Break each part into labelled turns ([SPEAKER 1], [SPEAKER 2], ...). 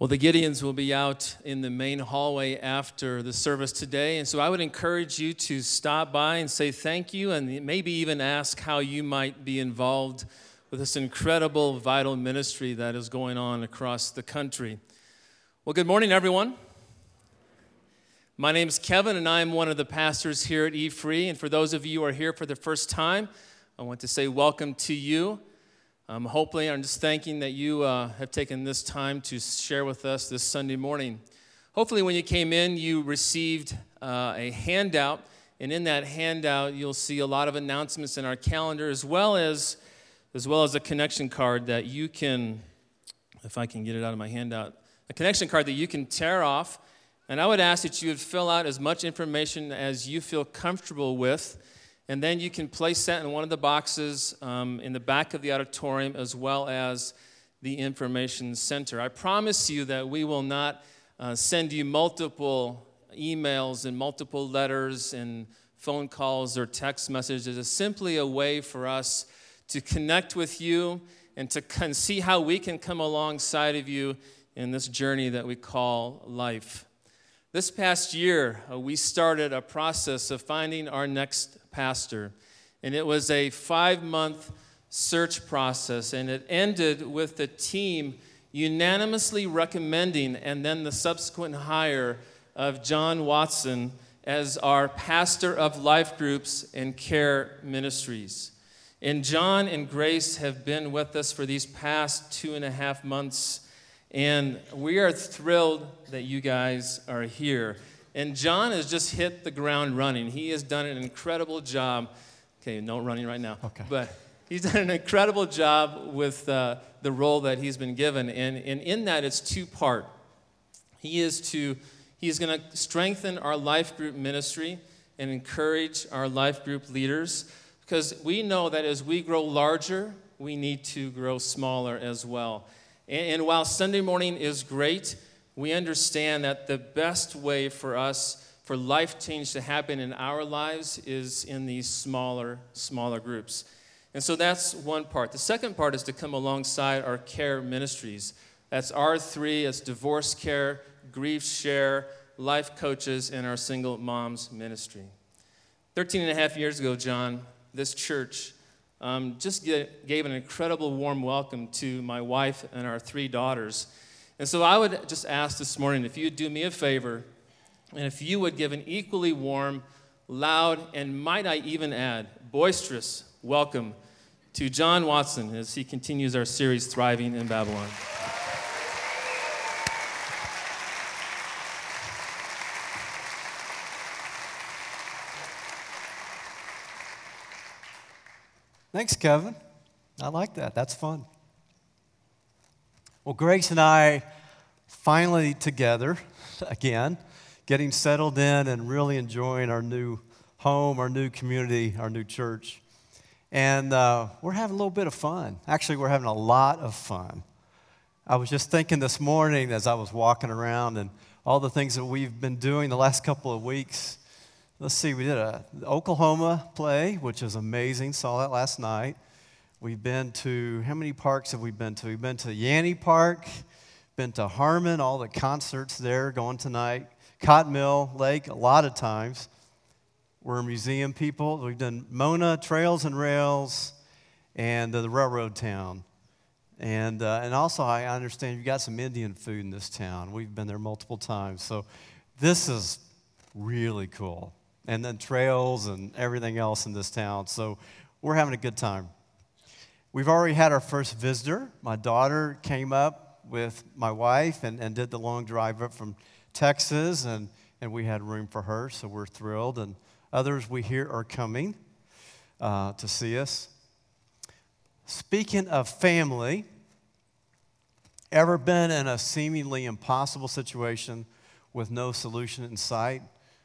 [SPEAKER 1] Well, the Gideons will be out in the main hallway after the service today. And so I would encourage you to stop by and say thank you and maybe even ask how you might be involved with this incredible, vital ministry that is going on across the country. Well, good morning, everyone. My name is Kevin, and I am one of the pastors here at E Free. And for those of you who are here for the first time, I want to say welcome to you. Um, hopefully, I'm just thanking that you uh, have taken this time to share with us this Sunday morning. Hopefully, when you came in, you received uh, a handout, and in that handout, you'll see a lot of announcements in our calendar, as well as as well as a connection card that you can, if I can get it out of my handout, a connection card that you can tear off. And I would ask that you would fill out as much information as you feel comfortable with and then you can place that in one of the boxes um, in the back of the auditorium as well as the information center. I promise you that we will not uh, send you multiple emails and multiple letters and phone calls or text messages. It's simply a way for us to connect with you and to see how we can come alongside of you in this journey that we call life. This past year, uh, we started a process of finding our next pastor. And it was a five month search process, and it ended with the team unanimously recommending and then the subsequent hire of John Watson as our pastor of life groups and care ministries. And John and Grace have been with us for these past two and a half months, and we are thrilled that you guys are here. And John has just hit the ground running. He has done an incredible job. Okay, no running right now.
[SPEAKER 2] Okay.
[SPEAKER 1] But he's done an incredible job with uh, the role that he's been given. And, and in that, it's two part. He is to, he's going to strengthen our life group ministry and encourage our life group leaders because we know that as we grow larger, we need to grow smaller as well. And, and while Sunday morning is great, we understand that the best way for us for life change to happen in our lives is in these smaller smaller groups. And so that's one part. The second part is to come alongside our care ministries. That's r3 it's divorce care grief share life coaches and our single moms ministry. 13 and a half years ago john this church um, just gave an incredible warm welcome to my wife and our three daughters and so I would just ask this morning if you'd do me a favor and if you would give an equally warm, loud, and might I even add, boisterous welcome to John Watson as he continues our series, Thriving in Babylon.
[SPEAKER 2] Thanks, Kevin. I like that. That's fun. Well, Grace and I finally together again, getting settled in and really enjoying our new home, our new community, our new church. And uh, we're having a little bit of fun. Actually, we're having a lot of fun. I was just thinking this morning as I was walking around and all the things that we've been doing the last couple of weeks. Let's see, we did a Oklahoma play, which is amazing. Saw that last night. We've been to, how many parks have we been to? We've been to Yanney Park, been to Harmon, all the concerts there going tonight, Cottonmill Lake, a lot of times. We're museum people. We've done Mona, Trails and Rails, and the Railroad Town. And, uh, and also, I understand you've got some Indian food in this town. We've been there multiple times. So this is really cool. And then trails and everything else in this town. So we're having a good time. We've already had our first visitor. My daughter came up with my wife and, and did the long drive up from Texas, and, and we had room for her, so we're thrilled. And others we hear are coming uh, to see us. Speaking of family, ever been in a seemingly impossible situation with no solution in sight,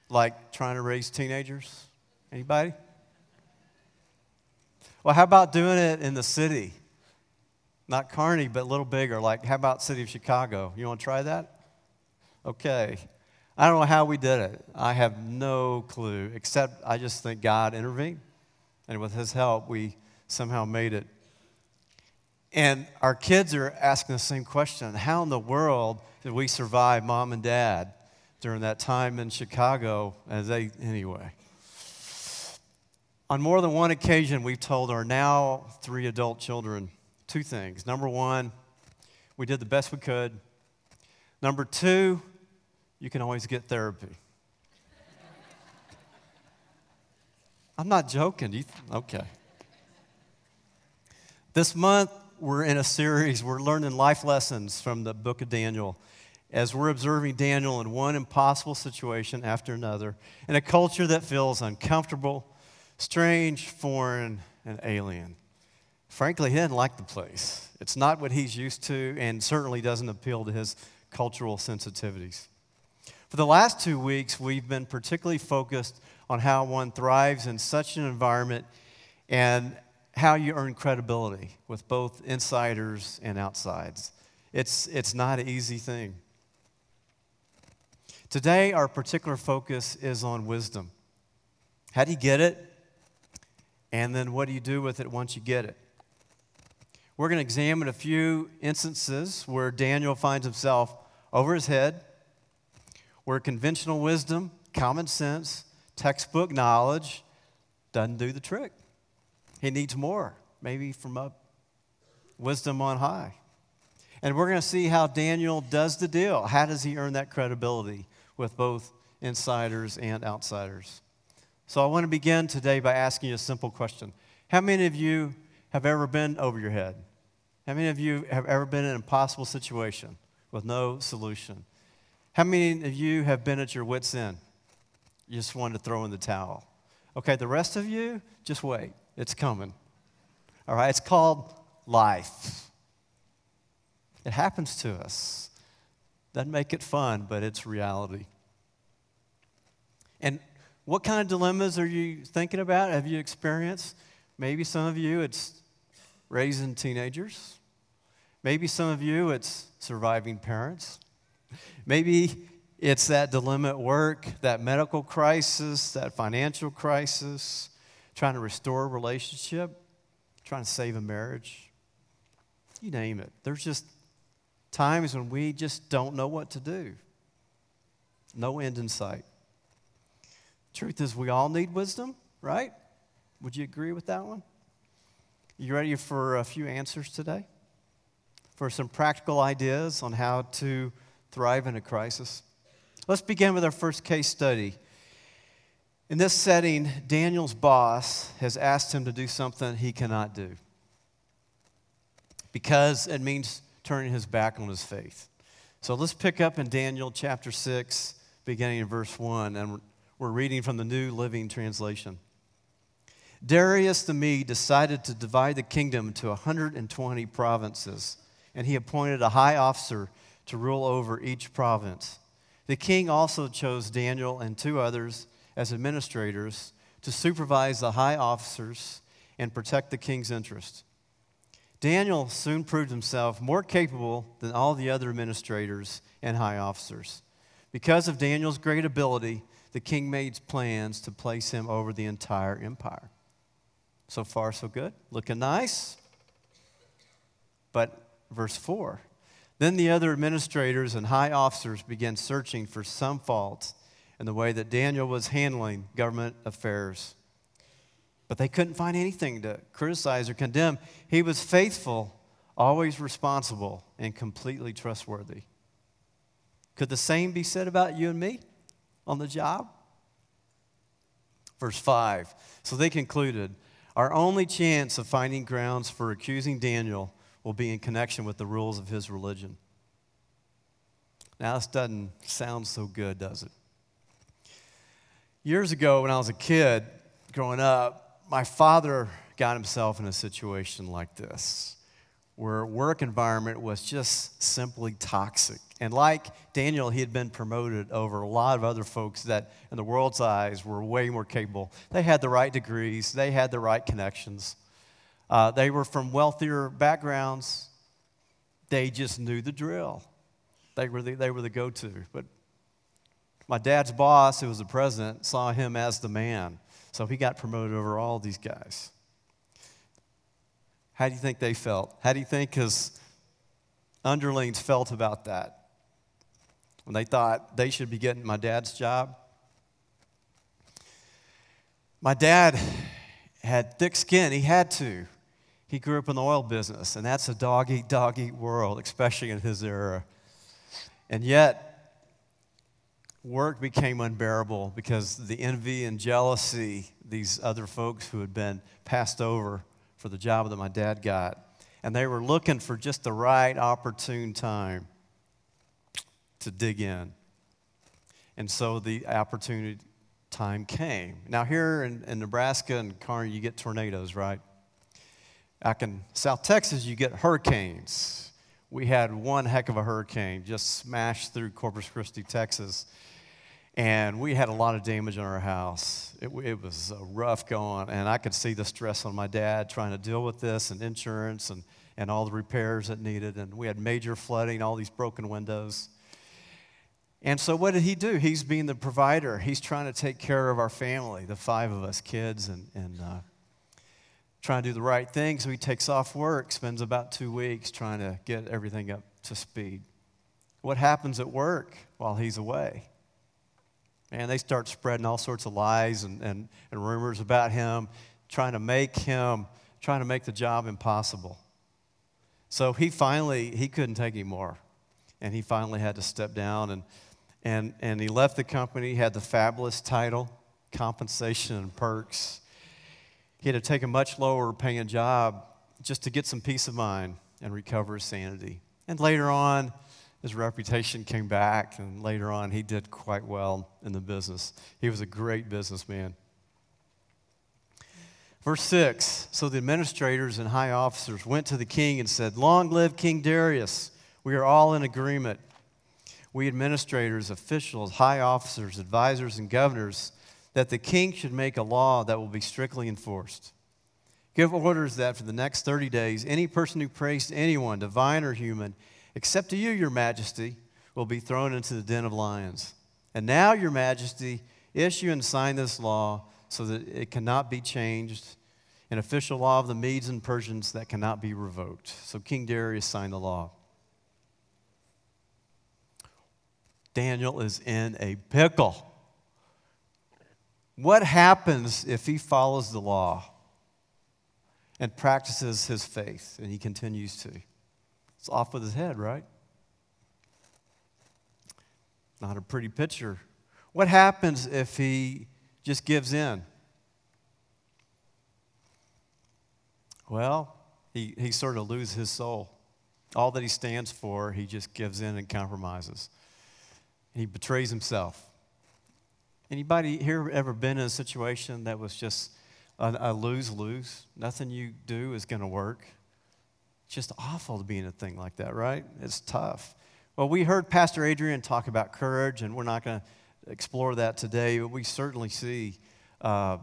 [SPEAKER 2] like trying to raise teenagers? Anybody? Well, how about doing it in the city? Not Kearney, but a little bigger. Like, how about city of Chicago? You want to try that? Okay. I don't know how we did it. I have no clue, except I just think God intervened. And with his help, we somehow made it. And our kids are asking the same question How in the world did we survive mom and dad during that time in Chicago as they, anyway. On more than one occasion, we've told our now three adult children two things. Number one, we did the best we could. Number two, you can always get therapy. I'm not joking. You, okay. This month, we're in a series, we're learning life lessons from the book of Daniel as we're observing Daniel in one impossible situation after another in a culture that feels uncomfortable, strange, foreign, and alien. Frankly, he didn't like the place. It's not what he's used to and certainly doesn't appeal to his cultural sensitivities. For the last two weeks, we've been particularly focused on how one thrives in such an environment and how you earn credibility with both insiders and outsides. It's, it's not an easy thing. Today, our particular focus is on wisdom. How do you get it? And then what do you do with it once you get it? We're going to examine a few instances where Daniel finds himself over his head, where conventional wisdom, common sense, textbook knowledge doesn't do the trick. He needs more, maybe from up wisdom on high. And we're going to see how Daniel does the deal. How does he earn that credibility with both insiders and outsiders? So I want to begin today by asking you a simple question. How many of you have ever been over your head? How many of you have ever been in an impossible situation with no solution? How many of you have been at your wits' end? You just wanted to throw in the towel. Okay, the rest of you, just wait. It's coming. All right, it's called life. It happens to us. Doesn't make it fun, but it's reality. And what kind of dilemmas are you thinking about? Have you experienced? Maybe some of you, it's raising teenagers. Maybe some of you, it's surviving parents. Maybe it's that dilemma at work, that medical crisis, that financial crisis, trying to restore a relationship, trying to save a marriage. You name it. There's just times when we just don't know what to do. No end in sight. Truth is, we all need wisdom, right? Would you agree with that one? You ready for a few answers today? For some practical ideas on how to thrive in a crisis? Let's begin with our first case study. In this setting, Daniel's boss has asked him to do something he cannot do because it means turning his back on his faith. So let's pick up in Daniel chapter 6, beginning in verse 1, and we're reading from the New Living Translation. Darius the Mede decided to divide the kingdom to 120 provinces, and he appointed a high officer to rule over each province. The king also chose Daniel and two others as administrators to supervise the high officers and protect the king's interest. Daniel soon proved himself more capable than all the other administrators and high officers. Because of Daniel's great ability, the king made plans to place him over the entire empire. So far, so good. Looking nice. But verse 4 Then the other administrators and high officers began searching for some faults in the way that Daniel was handling government affairs. But they couldn't find anything to criticize or condemn. He was faithful, always responsible, and completely trustworthy. Could the same be said about you and me on the job? Verse 5. So they concluded our only chance of finding grounds for accusing Daniel will be in connection with the rules of his religion. Now, this doesn't sound so good, does it? Years ago, when I was a kid growing up, my father got himself in a situation like this, where work environment was just simply toxic. And like Daniel, he had been promoted over a lot of other folks that, in the world's eyes, were way more capable. They had the right degrees, they had the right connections. Uh, they were from wealthier backgrounds. They just knew the drill. They were the, they were the go to. But my dad's boss, who was the president, saw him as the man. So he got promoted over all these guys. How do you think they felt? How do you think his underlings felt about that? When they thought they should be getting my dad's job. My dad had thick skin, he had to. He grew up in the oil business, and that's a dog eat, dog eat world, especially in his era. And yet, work became unbearable because the envy and jealousy, these other folks who had been passed over for the job that my dad got, and they were looking for just the right opportune time to dig in. And so the opportunity time came. Now, here in, in Nebraska and Kearney, you get tornadoes, right? Back in South Texas, you get hurricanes. We had one heck of a hurricane just smashed through Corpus Christi, Texas. And we had a lot of damage on our house. It, it was rough going, and I could see the stress on my dad trying to deal with this and insurance and, and all the repairs it needed. And we had major flooding, all these broken windows. And so, what did he do? He's being the provider. He's trying to take care of our family, the five of us kids, and, and uh, trying to do the right thing. So, he takes off work, spends about two weeks trying to get everything up to speed. What happens at work while he's away? And they start spreading all sorts of lies and, and, and rumors about him, trying to make him, trying to make the job impossible. So he finally, he couldn't take anymore. And he finally had to step down and and, and he left the company, he had the fabulous title, compensation and perks. He had to take a much lower paying job just to get some peace of mind and recover his sanity. And later on, his reputation came back, and later on, he did quite well in the business. He was a great businessman. Verse 6 So the administrators and high officers went to the king and said, Long live King Darius. We are all in agreement we administrators, officials, high officers, advisors, and governors, that the king should make a law that will be strictly enforced. Give orders that for the next 30 days, any person who prays to anyone, divine or human, except to you, your majesty, will be thrown into the den of lions. And now, your majesty, issue and sign this law so that it cannot be changed, an official law of the Medes and Persians that cannot be revoked. So King Darius signed the law. Daniel is in a pickle. What happens if he follows the law and practices his faith and he continues to? It's off with his head, right? Not a pretty picture. What happens if he just gives in? Well, he, he sort of loses his soul. All that he stands for, he just gives in and compromises and he betrays himself. Anybody here ever been in a situation that was just a, lose lose? Nothing you do is going to work. It's just awful to be in a thing like that, right? It's tough. Well, we heard Pastor Adrian talk about courage, and we're not going to explore that today, but we certainly see uh,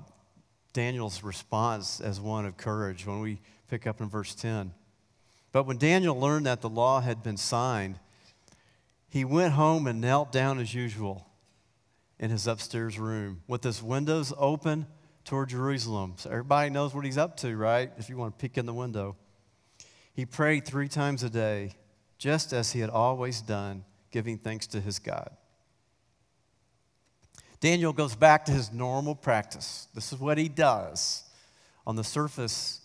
[SPEAKER 2] Daniel's response as one of courage when we pick up in verse 10. But when Daniel learned that the law had been signed, he went home and knelt down as usual in his upstairs room with his windows open toward Jerusalem. So everybody knows what he's up to, right? If you want to peek in the window. He prayed three times a day, just as he had always done, giving thanks to his God. Daniel goes back to his normal practice. This is what he does. On the surface,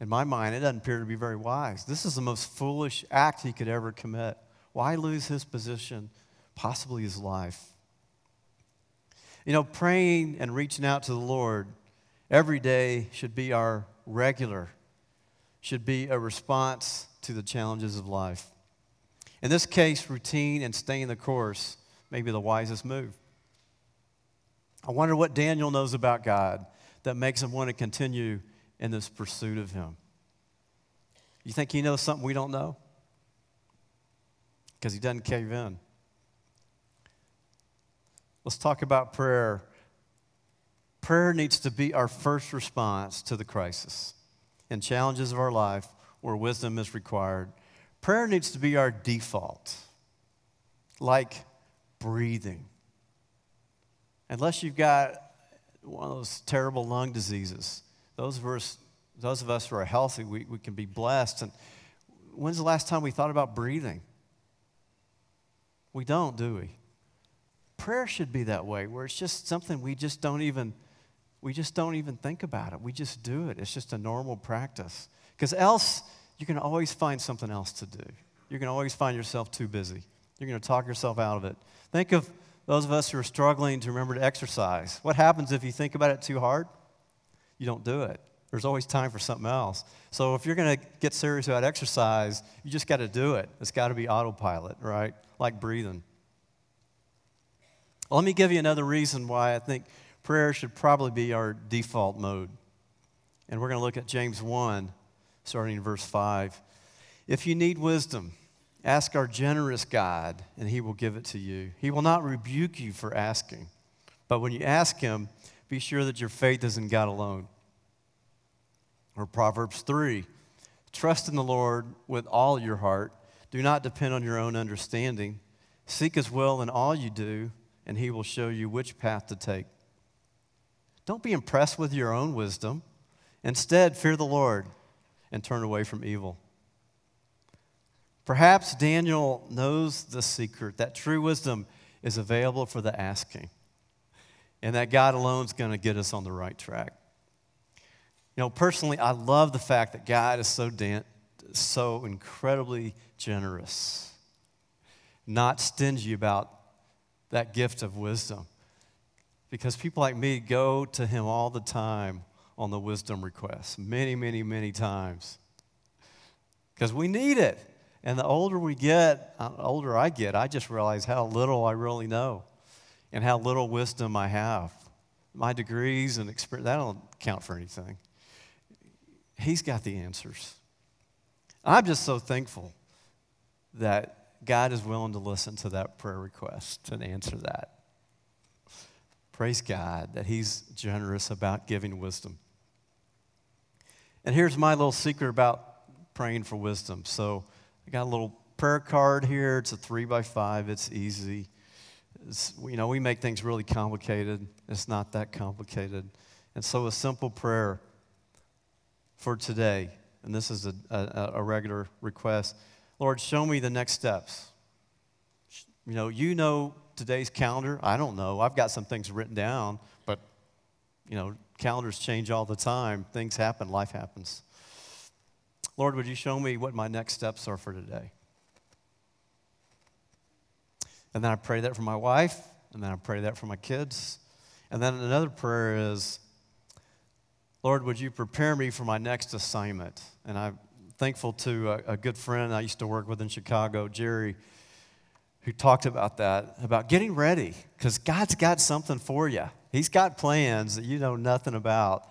[SPEAKER 2] in my mind, it doesn't appear to be very wise. This is the most foolish act he could ever commit. Why lose his position, possibly his life? You know, praying and reaching out to the Lord every day should be our regular, should be a response to the challenges of life. In this case, routine and staying the course may be the wisest move. I wonder what Daniel knows about God that makes him want to continue in this pursuit of Him. You think he knows something we don't know? Because he doesn't cave in. Let's talk about prayer. Prayer needs to be our first response to the crisis and challenges of our life where wisdom is required. Prayer needs to be our default, like breathing. Unless you've got one of those terrible lung diseases, those of us, those of us who are healthy, we, we can be blessed. And when's the last time we thought about breathing? We don't, do we? Prayer should be that way, where it's just something we just don't even we just don't even think about it. We just do it. It's just a normal practice. Because else you can always find something else to do. You can always find yourself too busy. You're going to talk yourself out of it. Think of those of us who are struggling to remember to exercise. What happens if you think about it too hard? You don't do it. There's always time for something else. So if you're going to get serious about exercise, you just got to do it. It's got to be autopilot, right? Like breathing. Let me give you another reason why I think prayer should probably be our default mode. And we're going to look at James 1, starting in verse 5. If you need wisdom, ask our generous God, and he will give it to you. He will not rebuke you for asking. But when you ask him, be sure that your faith is in God alone. Or Proverbs 3 Trust in the Lord with all your heart. Do not depend on your own understanding. Seek his will in all you do, and he will show you which path to take. Don't be impressed with your own wisdom. Instead, fear the Lord and turn away from evil. Perhaps Daniel knows the secret that true wisdom is available for the asking, and that God alone is going to get us on the right track. You know, personally, I love the fact that God is so, so incredibly generous, not stingy about that gift of wisdom. Because people like me go to Him all the time on the wisdom requests, many, many, many times. Because we need it. And the older we get, the uh, older I get, I just realize how little I really know and how little wisdom I have. My degrees and experience, that don't count for anything. He's got the answers. I'm just so thankful that God is willing to listen to that prayer request and answer that. Praise God that He's generous about giving wisdom. And here's my little secret about praying for wisdom. So I got a little prayer card here. It's a three by five, it's easy. It's, you know, we make things really complicated. It's not that complicated. And so a simple prayer for today, and this is a, a, a regular request Lord, show me the next steps. You know, you know today's calendar. I don't know. I've got some things written down, but, you know, calendars change all the time. Things happen, life happens. Lord, would you show me what my next steps are for today? And then I pray that for my wife, and then I pray that for my kids. And then another prayer is, Lord, would you prepare me for my next assignment? And I'm thankful to a, a good friend I used to work with in Chicago, Jerry, who talked about that, about getting ready, because God's got something for you. He's got plans that you know nothing about.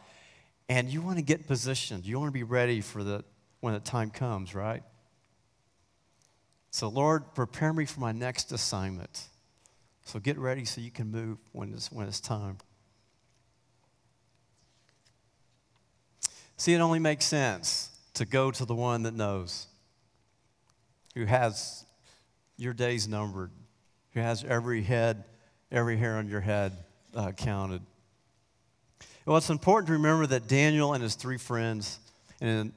[SPEAKER 2] And you want to get positioned. You want to be ready for the when the time comes, right? So, Lord, prepare me for my next assignment. So get ready so you can move when it's, when it's time. See, it only makes sense to go to the one that knows, who has your days numbered, who has every head, every hair on your head uh, counted. Well, it's important to remember that Daniel and his three friends and,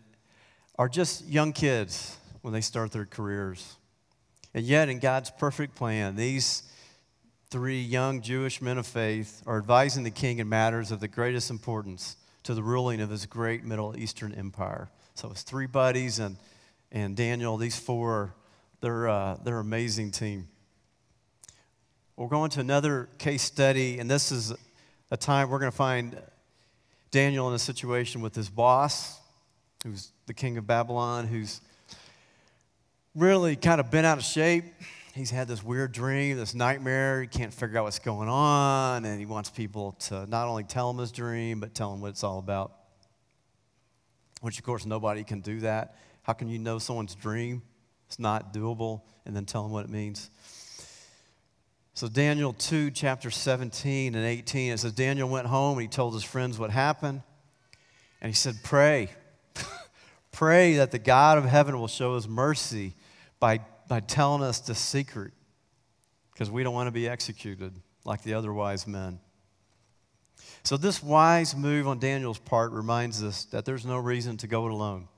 [SPEAKER 2] are just young kids when they start their careers. And yet, in God's perfect plan, these three young Jewish men of faith are advising the king in matters of the greatest importance to the ruling of his great Middle Eastern empire. So it's three buddies and, and Daniel, these four, they're, uh, they're amazing team. We're going to another case study, and this is a time we're going to find Daniel in a situation with his boss, who's the king of Babylon, who's really kind of been out of shape he's had this weird dream, this nightmare. He can't figure out what's going on, and he wants people to not only tell him his dream, but tell him what it's all about. Which, of course, nobody can do that. How can you know someone's dream? It's not doable, and then tell them what it means. So, Daniel 2, chapter 17 and 18, it says Daniel went home and he told his friends what happened. And he said, Pray. Pray that the God of heaven will show us mercy by by telling us the secret because we don't want to be executed like the other wise men. So, this wise move on Daniel's part reminds us that there's no reason to go it alone.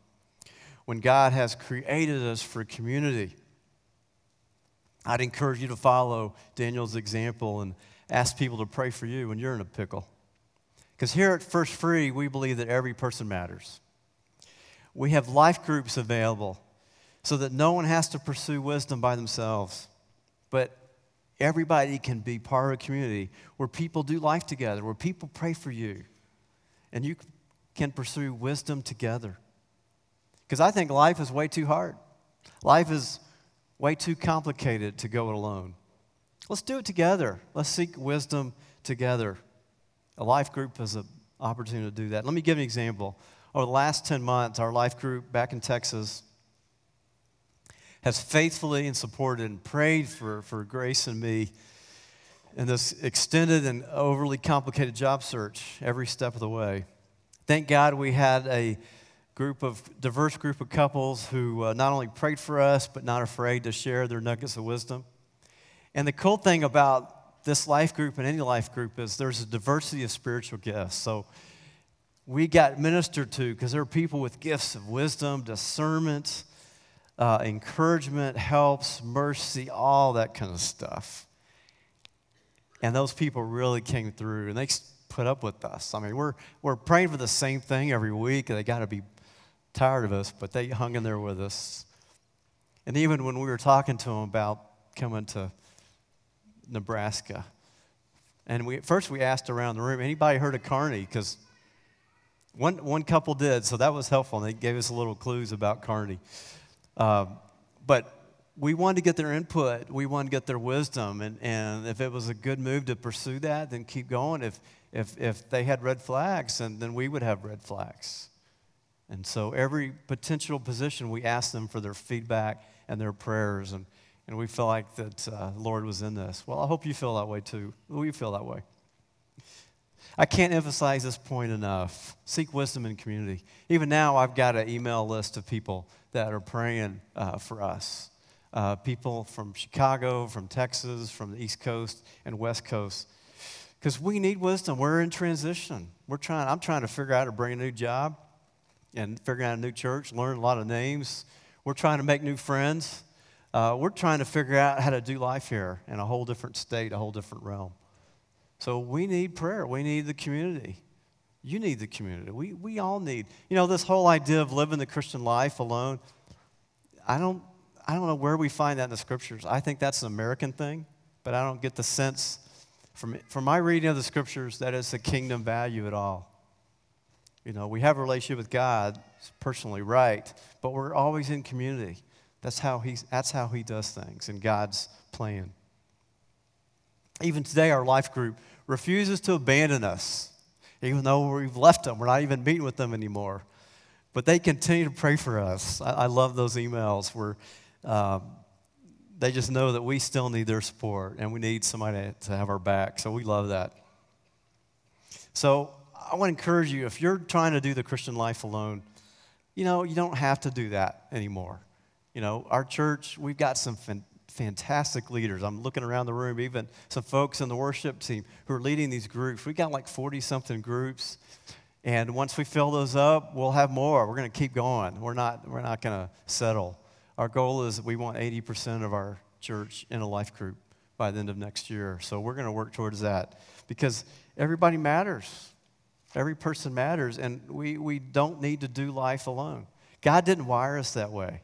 [SPEAKER 2] When God has created us for community, I'd encourage you to follow Daniel's example and ask people to pray for you when you're in a pickle. Because here at First Free, we believe that every person matters. We have life groups available so that no one has to pursue wisdom by themselves, but everybody can be part of a community where people do life together, where people pray for you, and you can pursue wisdom together. Because I think life is way too hard. Life is way too complicated to go it alone. Let's do it together. Let's seek wisdom together. A life group is an opportunity to do that. Let me give you an example. Over the last 10 months, our life group back in Texas has faithfully and supported and prayed for, for Grace and me in this extended and overly complicated job search every step of the way. Thank God we had a group of diverse group of couples who uh, not only prayed for us but not afraid to share their nuggets of wisdom. And the cool thing about this life group and any life group is there's a diversity of spiritual gifts. So we got ministered to because there are people with gifts of wisdom, discernment, uh, encouragement, helps, mercy, all that kind of stuff. And those people really came through and they put up with us. I mean, we're, we're praying for the same thing every week. And they got to be tired of us, but they hung in there with us. And even when we were talking to them about coming to Nebraska, and we, first we asked around the room, anybody heard of Kearney? Because one, one couple did, so that was helpful. And they gave us a little clues about Kearney. Uh, but we wanted to get their input. We wanted to get their wisdom. And, and if it was a good move to pursue that, then keep going. If, if, if they had red flags, and then we would have red flags. And so every potential position, we asked them for their feedback and their prayers. And, and we felt like that uh, Lord was in this. Well, I hope you feel that way too. We feel that way. I can't emphasize this point enough. Seek wisdom in community. Even now, I've got an email list of people that are praying uh, for us. Uh, people from Chicago, from Texas, from the East Coast and West Coast. Because we need wisdom. We're in transition. We're trying, I'm trying to figure out a new job and figuring out a new church, learn a lot of names. We're trying to make new friends. Uh, we're trying to figure out how to do life here in a whole different state, a whole different realm. So we need prayer. We need the community. You need the community. We, we all need. You know, this whole idea of living the Christian life alone, I don't, I don't know where we find that in the scriptures. I think that's an American thing, but I don't get the sense from, from my reading of the scriptures that it's a kingdom value at all. You know, we have a relationship with God, personally right, but we're always in community. That's how, he's, that's how he does things in God's plan. Even today, our life group refuses to abandon us, even though we've left them. We're not even meeting with them anymore. But they continue to pray for us. I, I love those emails where um, they just know that we still need their support and we need somebody to have our back. So we love that. So I want to encourage you if you're trying to do the Christian life alone, you know, you don't have to do that anymore. You know, our church, we've got some fantastic leaders. I'm looking around the room, even some folks in the worship team who are leading these groups. We've got like 40 something groups. And once we fill those up, we'll have more. We're going to keep going. We're not, we're not going to settle. Our goal is we want 80% of our church in a life group by the end of next year. So we're going to work towards that because everybody matters. Every person matters, and we, we don't need to do life alone. God didn't wire us that way,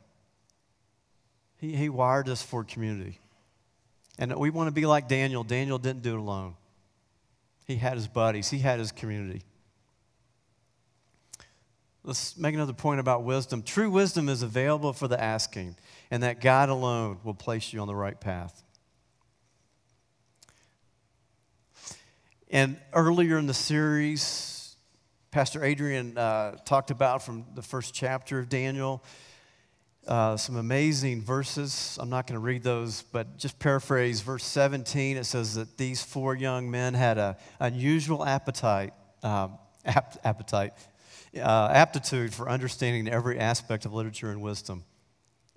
[SPEAKER 2] He, he wired us for community. And we want to be like Daniel. Daniel didn't do it alone, he had his buddies, he had his community. Let's make another point about wisdom. True wisdom is available for the asking, and that God alone will place you on the right path. And earlier in the series, Pastor Adrian uh, talked about from the first chapter of Daniel. Uh, some amazing verses. I'm not going to read those, but just paraphrase verse 17. It says that these four young men had an unusual appetite, um, ap- appetite, uh, aptitude for understanding every aspect of literature and wisdom.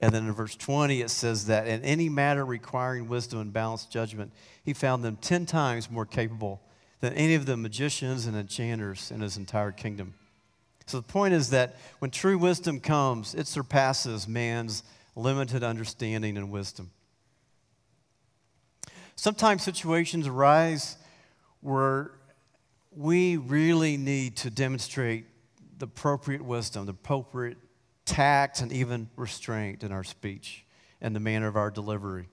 [SPEAKER 2] And then in verse 20, it says that in any matter requiring wisdom and balanced judgment, he found them 10 times more capable than any of the magicians and enchanters in his entire kingdom. So the point is that when true wisdom comes, it surpasses man's limited understanding and wisdom. Sometimes situations arise where we really need to demonstrate the appropriate wisdom, the appropriate tact, and even restraint in our speech and the manner of our delivery.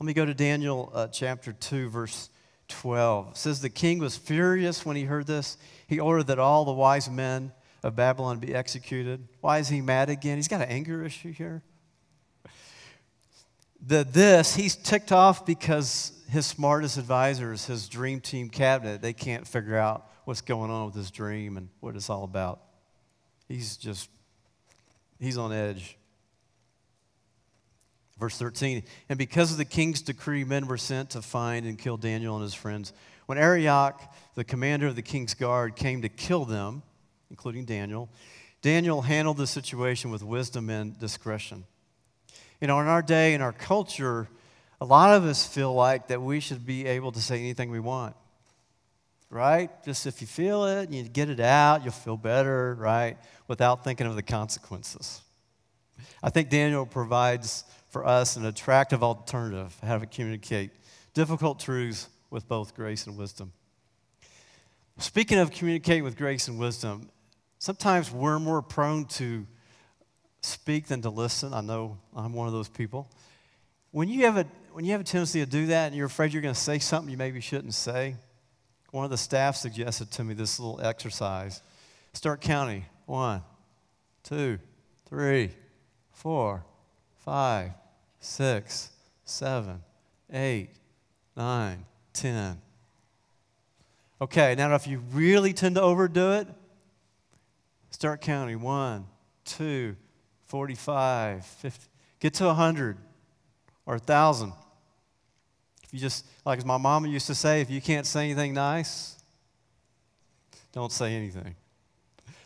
[SPEAKER 2] Let me go to Daniel uh, chapter 2, verse 12. It says, The king was furious when he heard this. He ordered that all the wise men of Babylon be executed. Why is he mad again? He's got an anger issue here. The this, he's ticked off because his smartest advisors, his dream team cabinet, they can't figure out what's going on with his dream and what it's all about. He's just, he's on edge. Verse 13, and because of the king's decree, men were sent to find and kill Daniel and his friends. When Arioch, the commander of the king's guard, came to kill them, including Daniel, Daniel handled the situation with wisdom and discretion. You know, in our day, in our culture, a lot of us feel like that we should be able to say anything we want, right? Just if you feel it, you get it out, you'll feel better, right? Without thinking of the consequences. I think Daniel provides for us an attractive alternative how to communicate difficult truths with both grace and wisdom. Speaking of communicating with grace and wisdom, sometimes we're more prone to speak than to listen. I know I'm one of those people. When you have a, when you have a tendency to do that and you're afraid you're going to say something you maybe shouldn't say, one of the staff suggested to me this little exercise. Start counting. One, two, three, four, five, six, seven, eight, nine, ten. Okay, now if you really tend to overdo it, start counting. One, two, 45, 50, get to 100 or 1,000. If you just, like my mama used to say, if you can't say anything nice, don't say anything.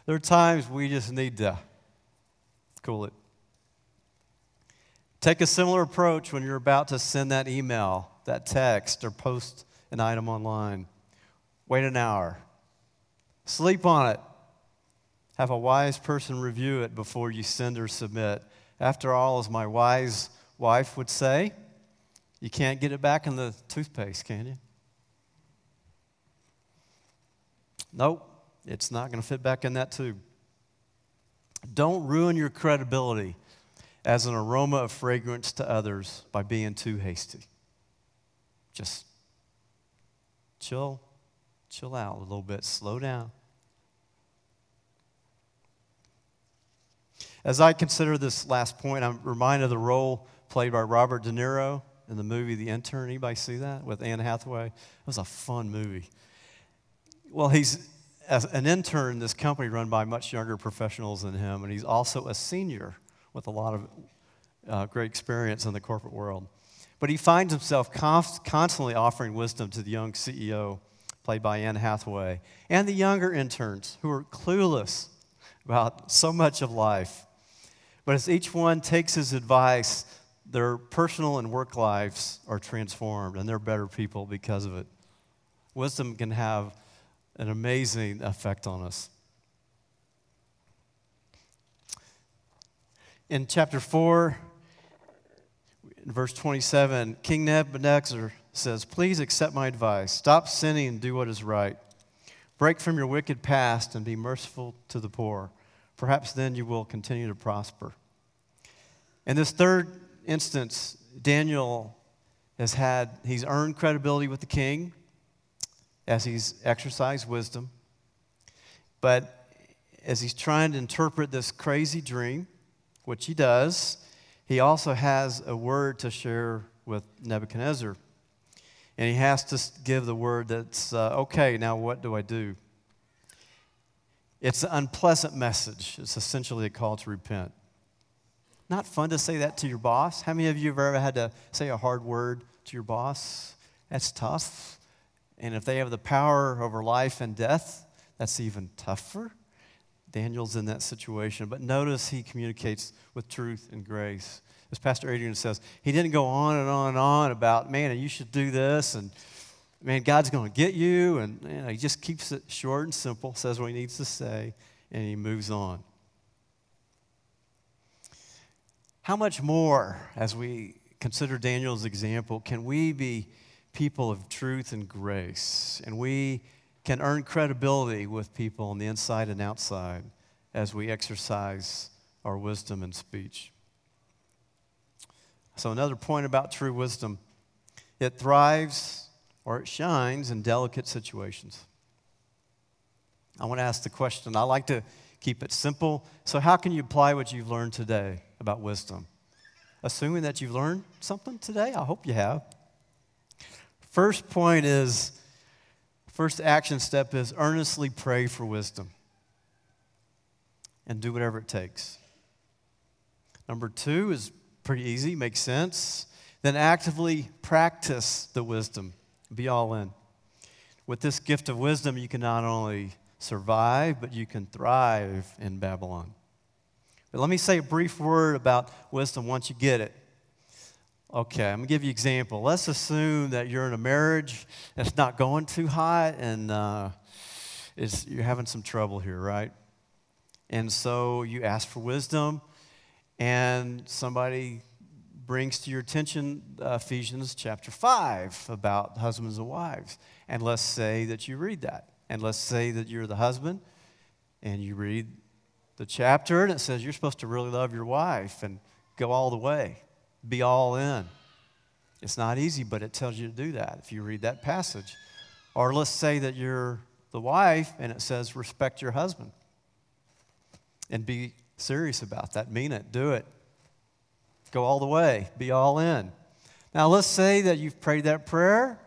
[SPEAKER 2] There are times we just need to cool it. Take a similar approach when you're about to send that email, that text, or post an item online. Wait an hour. Sleep on it. Have a wise person review it before you send or submit. After all, as my wise wife would say, you can't get it back in the toothpaste, can you? Nope, it's not going to fit back in that tube. Don't ruin your credibility as an aroma of fragrance to others by being too hasty. Just chill, chill out a little bit, slow down. As I consider this last point, I'm reminded of the role played by Robert De Niro in the movie The Intern. Anybody see that with Anne Hathaway? It was a fun movie. Well, he's an intern in this company run by much younger professionals than him, and he's also a senior with a lot of uh, great experience in the corporate world. But he finds himself const- constantly offering wisdom to the young CEO, played by Anne Hathaway, and the younger interns who are clueless about so much of life. But as each one takes his advice, their personal and work lives are transformed and they're better people because of it. Wisdom can have an amazing effect on us. In chapter 4, in verse 27, King Nebuchadnezzar says, Please accept my advice. Stop sinning and do what is right. Break from your wicked past and be merciful to the poor. Perhaps then you will continue to prosper. In this third instance, Daniel has had, he's earned credibility with the king as he's exercised wisdom. But as he's trying to interpret this crazy dream, which he does, he also has a word to share with Nebuchadnezzar. And he has to give the word that's, uh, okay, now what do I do? It's an unpleasant message. It's essentially a call to repent. Not fun to say that to your boss. How many of you have ever had to say a hard word to your boss? That's tough. And if they have the power over life and death, that's even tougher. Daniel's in that situation. But notice he communicates with truth and grace. As Pastor Adrian says, he didn't go on and on and on about, man, you should do this, and man, God's going to get you. And he just keeps it short and simple, says what he needs to say, and he moves on. How much more, as we consider Daniel's example, can we be people of truth and grace? And we can earn credibility with people on the inside and outside as we exercise our wisdom and speech. So, another point about true wisdom it thrives or it shines in delicate situations. I want to ask the question. I like to keep it simple. So, how can you apply what you've learned today about wisdom? Assuming that you've learned something today, I hope you have. First point is, first action step is earnestly pray for wisdom and do whatever it takes. Number two is pretty easy, makes sense. Then actively practice the wisdom, be all in. With this gift of wisdom, you can not only survive, but you can thrive in Babylon. But let me say a brief word about wisdom once you get it. Okay, I'm gonna give you an example. Let's assume that you're in a marriage that's not going too hot and uh, you're having some trouble here, right? And so you ask for wisdom, and somebody brings to your attention uh, Ephesians chapter 5 about husbands and wives. And let's say that you read that. And let's say that you're the husband and you read the chapter and it says you're supposed to really love your wife and go all the way, be all in. It's not easy, but it tells you to do that if you read that passage. Or let's say that you're the wife and it says respect your husband and be serious about that. Mean it, do it. Go all the way, be all in. Now, let's say that you've prayed that prayer,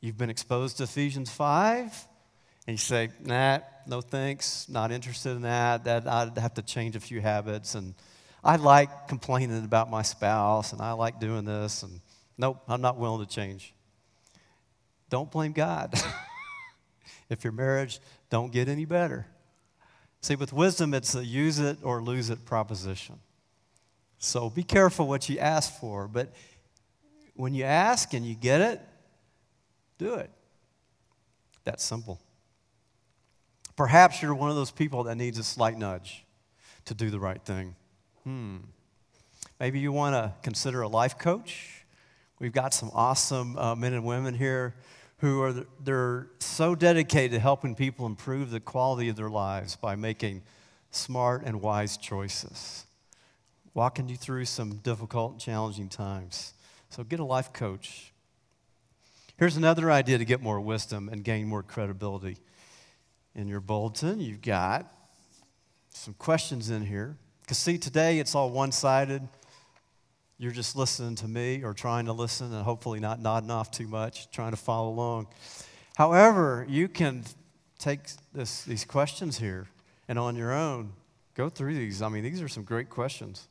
[SPEAKER 2] you've been exposed to Ephesians 5, and you say, nah, no thanks, not interested in that. that I'd have to change a few habits. And I like complaining about my spouse, and I like doing this. And nope, I'm not willing to change. Don't blame God. if your marriage don't get any better. See, with wisdom, it's a use it or lose it proposition. So be careful what you ask for. But when you ask and you get it, do it. That's simple. Perhaps you're one of those people that needs a slight nudge to do the right thing. Hmm. Maybe you want to consider a life coach. We've got some awesome uh, men and women here who are they're so dedicated to helping people improve the quality of their lives by making smart and wise choices. Walking you through some difficult, challenging times. So get a life coach. Here's another idea to get more wisdom and gain more credibility in your bulletin, you've got some questions in here. Because, see, today it's all one sided. You're just listening to me or trying to listen and hopefully not nodding off too much, trying to follow along. However, you can take this, these questions here and on your own go through these. I mean, these are some great questions.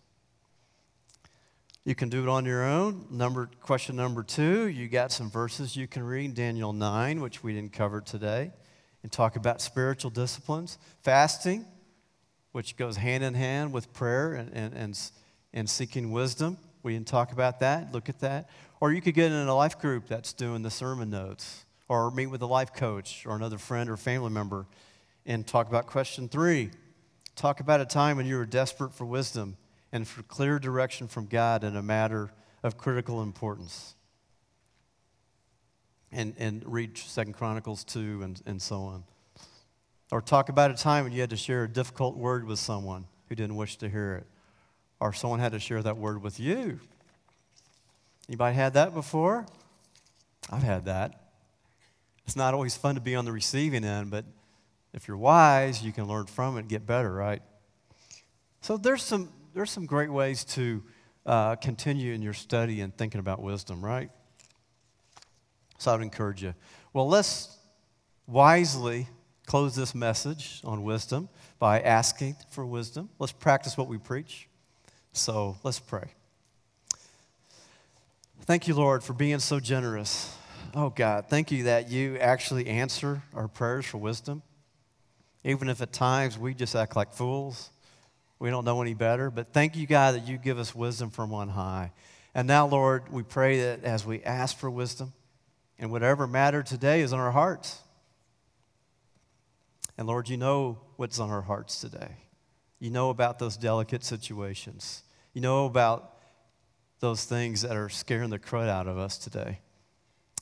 [SPEAKER 2] You can do it on your own. Number question number two, you got some verses you can read, Daniel 9, which we didn't cover today and talk about spiritual disciplines. Fasting, which goes hand in hand with prayer and, and, and, and seeking wisdom. We can talk about that, look at that. Or you could get in a life group that's doing the sermon notes, or meet with a life coach or another friend or family member and talk about question three. Talk about a time when you were desperate for wisdom and for clear direction from God in a matter of critical importance and, and read Second Chronicles 2 and, and so on. Or talk about a time when you had to share a difficult word with someone who didn't wish to hear it. Or someone had to share that word with you. Anybody had that before? I've had that. It's not always fun to be on the receiving end, but if you're wise, you can learn from it and get better, right? So there's some, there's some great ways to uh, continue in your study and thinking about wisdom, right? So I would encourage you. Well, let's wisely close this message on wisdom by asking for wisdom. Let's practice what we preach. So let's pray. Thank you, Lord, for being so generous. Oh, God, thank you that you actually answer our prayers for wisdom. Even if at times we just act like fools, we don't know any better. But thank you, God, that you give us wisdom from on high. And now, Lord, we pray that as we ask for wisdom, and whatever matter today is in our hearts. And Lord, you know what's on our hearts today. You know about those delicate situations. You know about those things that are scaring the crud out of us today.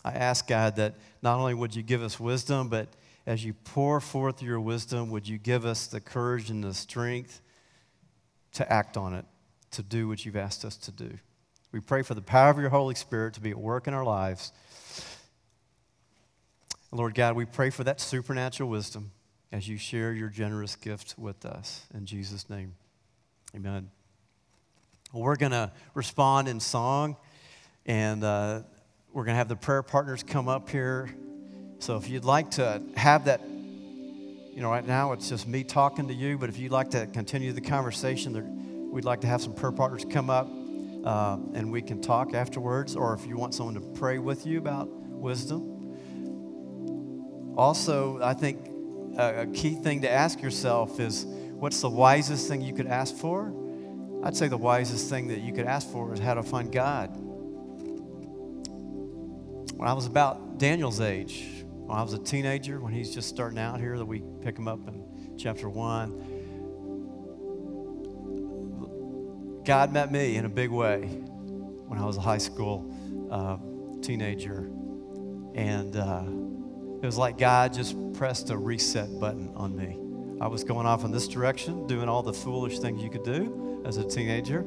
[SPEAKER 2] I ask God that not only would you give us wisdom, but as you pour forth your wisdom, would you give us the courage and the strength to act on it, to do what you've asked us to do? We pray for the power of your Holy Spirit to be at work in our lives. Lord God, we pray for that supernatural wisdom as you share your generous gift with us. In Jesus' name, amen. Well, we're going to respond in song, and uh, we're going to have the prayer partners come up here. So if you'd like to have that, you know, right now it's just me talking to you, but if you'd like to continue the conversation, we'd like to have some prayer partners come up uh, and we can talk afterwards, or if you want someone to pray with you about wisdom. Also, I think a, key thing to ask yourself is what's the wisest thing you could ask for? I'd say the wisest thing that you could ask for is how to find God. When I was about Daniel's age, when I was a teenager, when he's just starting out here, that we pick him up in chapter one, God met me in a big way when I was a high school uh, teenager. And uh, it was like God just pressed a reset button on me. I was going off in this direction, doing all the foolish things you could do as a teenager,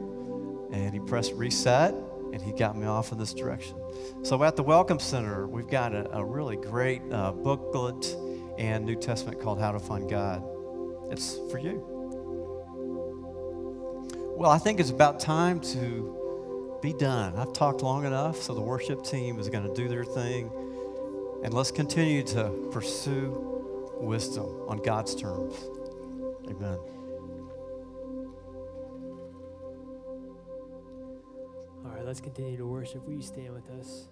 [SPEAKER 2] and he pressed reset and he got me off in this direction. So at the Welcome Center, we've got a, a really great uh, booklet and New Testament called How to Find God. It's for you. Well, I think it's about time to be done. I've talked long enough, so the worship team is going to do their thing. And let's continue to pursue wisdom on God's terms. Amen.
[SPEAKER 3] All right, let's continue to worship. Will you stand with us?